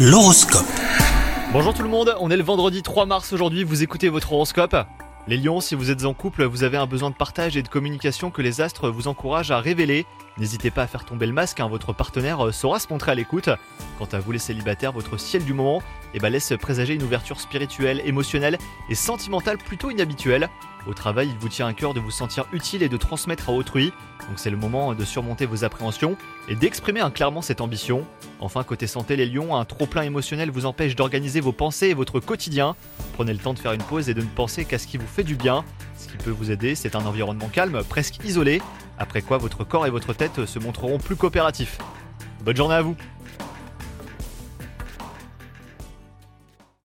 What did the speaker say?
L'horoscope. Bonjour tout le monde, on est le vendredi 3 mars aujourd'hui, vous écoutez votre horoscope. Les lions, si vous êtes en couple, vous avez un besoin de partage et de communication que les astres vous encouragent à révéler. N'hésitez pas à faire tomber le masque, hein, votre partenaire euh, saura se montrer à l'écoute. Quant à vous les célibataires, votre ciel du moment eh ben, laisse présager une ouverture spirituelle, émotionnelle et sentimentale plutôt inhabituelle. Au travail, il vous tient à cœur de vous sentir utile et de transmettre à autrui. Donc c'est le moment de surmonter vos appréhensions et d'exprimer hein, clairement cette ambition. Enfin, côté santé, les lions, un trop-plein émotionnel vous empêche d'organiser vos pensées et votre quotidien. Prenez le temps de faire une pause et de ne penser qu'à ce qui vous fait du bien. Ce qui peut vous aider, c'est un environnement calme, presque isolé, après quoi votre corps et votre tête se montreront plus coopératifs. Bonne journée à vous